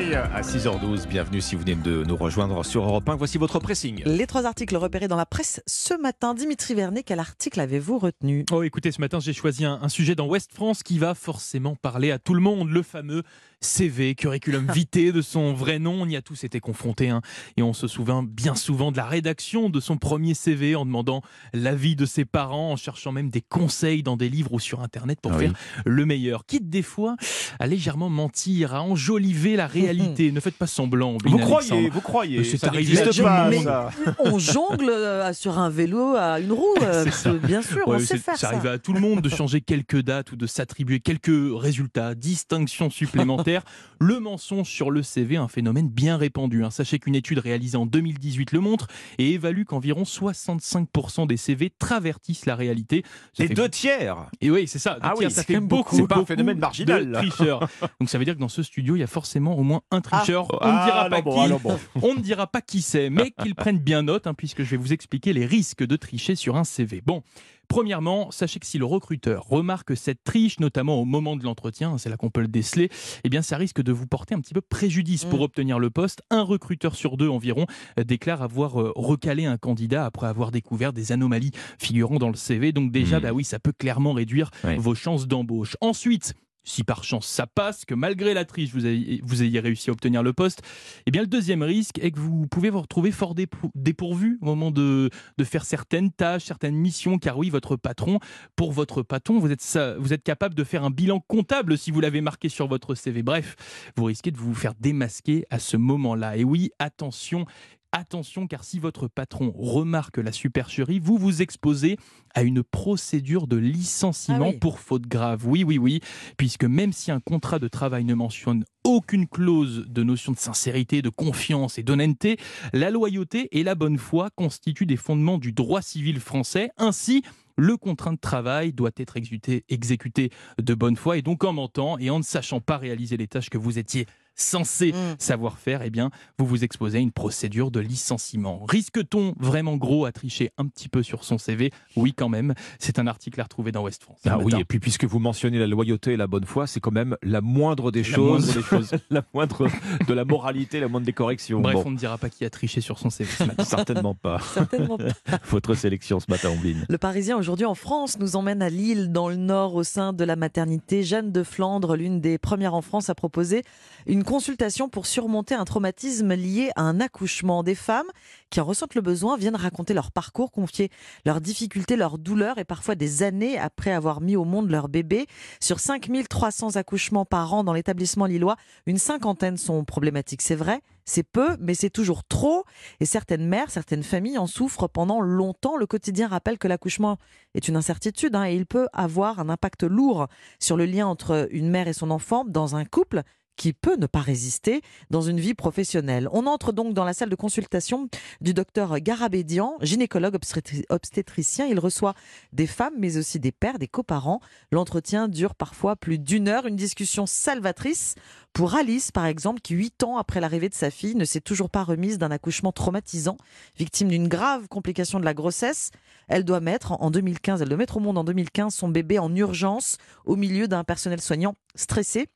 réveil à 6h12. Bienvenue si vous venez de nous rejoindre sur Europe 1. Voici votre pressing. Les trois articles repérés dans la presse ce matin. Dimitri Vernet, quel article avez-vous retenu? Oh, écoutez, ce matin, j'ai choisi un, un sujet dans Ouest France qui va forcément parler à tout le monde. Le fameux CV, curriculum vitae de son vrai nom. On y a tous été confrontés. hein. Et on se souvient bien souvent de la rédaction de son premier CV en demandant l'avis de ses parents, en cherchant même des conseils dans des livres ou sur Internet pour Ah oui. faire le meilleur. Quitte des fois à légèrement mentir, à enjoliver la réalité. ne faites pas semblant. Vous croyez, Alexandre. vous croyez. C'est arrivé pas, tout le monde. ça. On jongle euh, sur un vélo à une roue, euh, bien sûr, Ouais, on sait c'est- faire ça ça. arrive à tout le monde de changer quelques dates ou de s'attribuer quelques résultats, distinctions supplémentaires. Le mensonge sur le CV, un phénomène bien répandu. hein. Sachez qu'une étude réalisée en 2018 le montre et évalue qu'environ 65% des CV travertissent la réalité. Ça Les fait- deux tiers. Et oui, c'est ça. Ah tiers, oui, ça fait beaucoup. C'est pas un phénomène marginal, tricheurs. Donc ça veut dire que dans ce studio, il y a forcément au moins un tricheur. On Ah, ne dira pas bon, qui. bon. On ne dira pas qui c'est, mais qu'ils prennent bien note, hein, puisque je vais vous expliquer les risques de tricher sur un CV. Bon. Premièrement, sachez que si le recruteur remarque cette triche, notamment au moment de l'entretien, c'est là qu'on peut le déceler, eh bien ça risque de vous porter un petit peu préjudice pour Mm. obtenir le poste. Un recruteur sur deux environ euh, déclare avoir euh, recalé un candidat après avoir découvert des anomalies figurant dans le CV. Donc déjà, Mm. bah oui, ça peut clairement réduire vos chances d'embauche. Ensuite, si par chance ça passe, que malgré la triche vous ayez, réussi à obtenir le poste, eh bien le deuxième risque est que vous pouvez vous retrouver fort dépou- dépourvu au moment de, de faire certaines tâches, certaines missions, car oui, votre patron, pour votre patron, vous êtes, vous êtes capable de faire un bilan comptable si vous l'avez marqué sur votre CV. Bref, vous risquez de vous faire démasquer à ce moment-là. Et oui, attention. Attention, car si votre patron remarque la supercherie, vous vous exposez à une procédure de licenciement Ah oui. pour faute grave. Oui, oui, oui, puisque même si un contrat de travail ne mentionne aucune clause de notion de sincérité, de confiance et d'honnêteté, la loyauté et la bonne foi constituent des fondements du droit civil français. Ainsi, le contrat de travail doit être exécuté, exécuté de bonne foi et donc en mentant et en ne sachant pas réaliser les tâches que vous étiez censé Mm. savoir faire, eh bien, vous vous exposez à une procédure de licenciement. Risque-t-on vraiment gros à tricher un petit peu sur son CV Oui, quand même. C'est un article à retrouver dans Ouest France. ce Ah oui, et puis puisque vous mentionnez la loyauté et la bonne foi, c'est quand même la moindre des La choses, moindre des choses. la moindre de la moralité, la moindre des corrections. Bref, Bon, on ne dira pas qui a triché sur son CV ce matin. certainement pas. Certainement pas. Votre sélection ce matin, Ombline. Le Parisien aujourd'hui en France nous emmène à Lille, dans le Nord, au sein de la maternité Jeanne de Flandre, l'une des premières en France à proposer une consultation pour surmonter un traumatisme lié à un accouchement. Des femmes qui en ressentent le besoin viennent raconter leur parcours, confier leurs difficultés, leurs douleurs et parfois des années après avoir mis au monde leur bébé. Sur 5300 accouchements par an dans l'établissement lillois, une cinquantaine sont problématiques. C'est vrai, c'est peu, mais c'est toujours trop. Et certaines mères, certaines familles en souffrent pendant longtemps. Le quotidien rappelle que l'accouchement est une incertitude hein, et il peut avoir un impact lourd sur le lien entre une mère et son enfant dans un couple qui peut ne pas résister dans une vie professionnelle. On entre donc dans la salle de consultation du docteur Garabédian, gynécologue obstétri- obstétricien. Il reçoit des femmes, mais aussi des pères, des coparents. L'entretien dure parfois plus d'une heure, une discussion salvatrice pour Alice, par exemple, qui, huit ans après l'arrivée de sa fille, ne s'est toujours pas remise d'un accouchement traumatisant, victime d'une grave complication de la grossesse. Elle doit mettre, en 2015, elle doit mettre au monde en 2015 son bébé en urgence au milieu d'un personnel soignant stressé.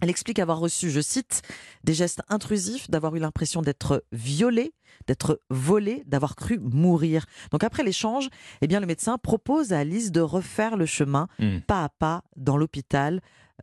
Elle explique avoir reçu, je cite, des gestes intrusifs, d'avoir eu l'impression d'être violée, d'être volée, d'avoir cru mourir. Donc après l'échange, eh bien le médecin propose à Alice de refaire le chemin Mm. pas à pas dans l'hôpital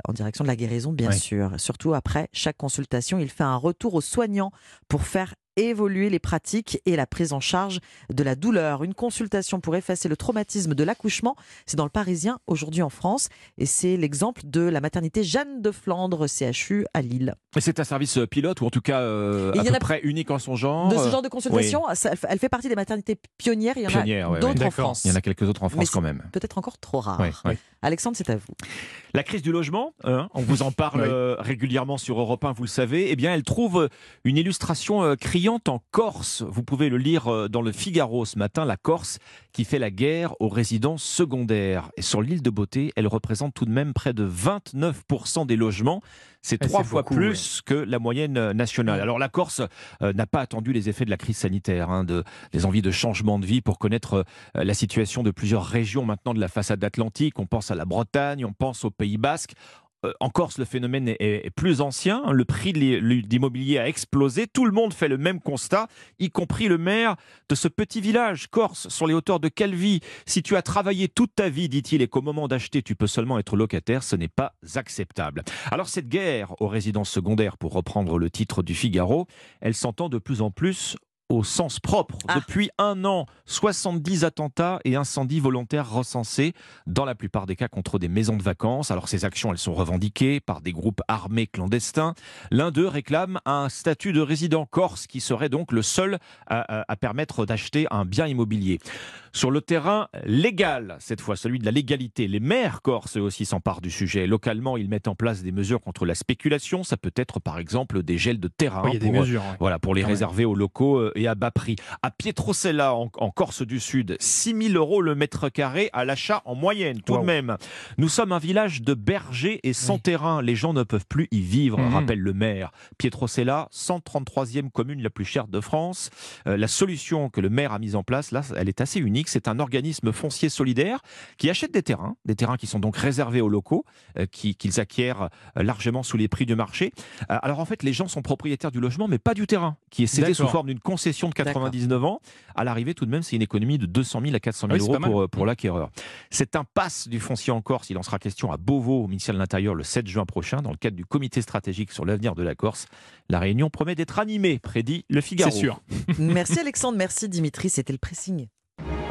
en direction de la guérison, bien sûr. Surtout après chaque consultation, il fait un retour aux soignants pour faire évoluer les pratiques et la prise en charge de la douleur. Une consultation pour effacer le traumatisme de l'accouchement, c'est dans le Parisien aujourd'hui en France et c'est l'exemple de la maternité Jeanne de Flandre CHU à Lille. Et c'est un service euh, pilote ou en tout cas euh, à il y en peu a- près unique en son genre. De ce euh, genre de consultation, ça- elle fait- partie des maternités pionnières, il y en a ouais, d'autres ouais. en. France. Il y en a quelques autres en France quand même. Peut-être encore trop rares. Ouais, ouais. Alexandre, c'est à vous. La crise du logement, hein, on vous en parle Oui. euh, régulièrement sur Europe 1, vous le savez, eh bien elle trouve une illustration euh, en Corse. Vous pouvez le lire euh, dans le Figaro ce matin, la Corse qui fait la guerre aux résidences secondaires. Et sur l'île de Beauté, elle représente tout de même près de 29% des logements. C'est Eh, trois fois beaucoup, plus que la moyenne euh, nationale. Alors la Corse euh, n'a pas attendu les effets de la crise sanitaire, hein, de, des envies de changement de vie pour connaître euh, la situation de plusieurs régions maintenant de la façade atlantique. On pense à la Bretagne, on pense au Pays Basque. Euh, en Corse, le phénomène est, plus ancien. Le prix de l'immobilier a explosé. Tout le monde fait le même constat, y compris le maire de ce petit village corse sur les hauteurs de Calvi. Si tu as travaillé toute ta vie, dit-il, et qu'au moment d'acheter, tu peux seulement être locataire, ce n'est pas acceptable. Alors cette guerre aux résidences secondaires, pour reprendre le titre du Figaro, elle s'entend de plus en plus au sens propre. Ah. Depuis un an, 70 attentats et incendies volontaires recensés, dans la plupart des cas contre des maisons de vacances. Alors ces actions, elles sont revendiquées par des groupes armés clandestins. L'un d'eux réclame un statut de résident corse qui serait donc le seul à, à- à permettre d'acheter un bien immobilier. Sur le terrain légal, cette fois celui de la légalité, les maires corses aussi s'emparent du sujet. Localement, ils mettent en place des mesures contre la spéculation. Ça peut être par exemple des gels de terrain Oui, a des pour, euh, mesures. ouais. voilà, pour les réserver aux locaux euh, et à bas prix. À Pietrocella, en, en Corse du Sud, 6 000 euros le mètre carré à l'achat en moyenne, tout Wow. de même. Nous sommes un village de bergers et sans Oui. terrain. Les gens ne peuvent plus y vivre, Mhm. rappelle le maire. Pietrocella, 133e commune la plus chère de France. Euh, la solution que le maire a mise en place, là, elle est assez unique. C'est un organisme foncier solidaire qui achète des terrains, des terrains qui sont donc réservés aux locaux, euh, qui- qu'ils acquièrent euh, largement sous les prix du marché. Euh, alors en fait, les gens sont propriétaires du logement, mais pas du terrain, qui est cédé sous forme d'une concession de 99 ans. À l'arrivée, tout de même, c'est une économie de 200 000 à 400 000 Ah oui, euros pour, euh, pour l'acquéreur. C'est un pass du foncier en Corse. Il en sera question à Beauvau, au ministère de l'Intérieur, le 7 juin prochain, dans le cadre du comité stratégique sur l'avenir de la Corse. La réunion promet d'être animée, prédit le Figaro. C'est sûr. Merci Alexandre, merci Dimitri, c'était le pressing.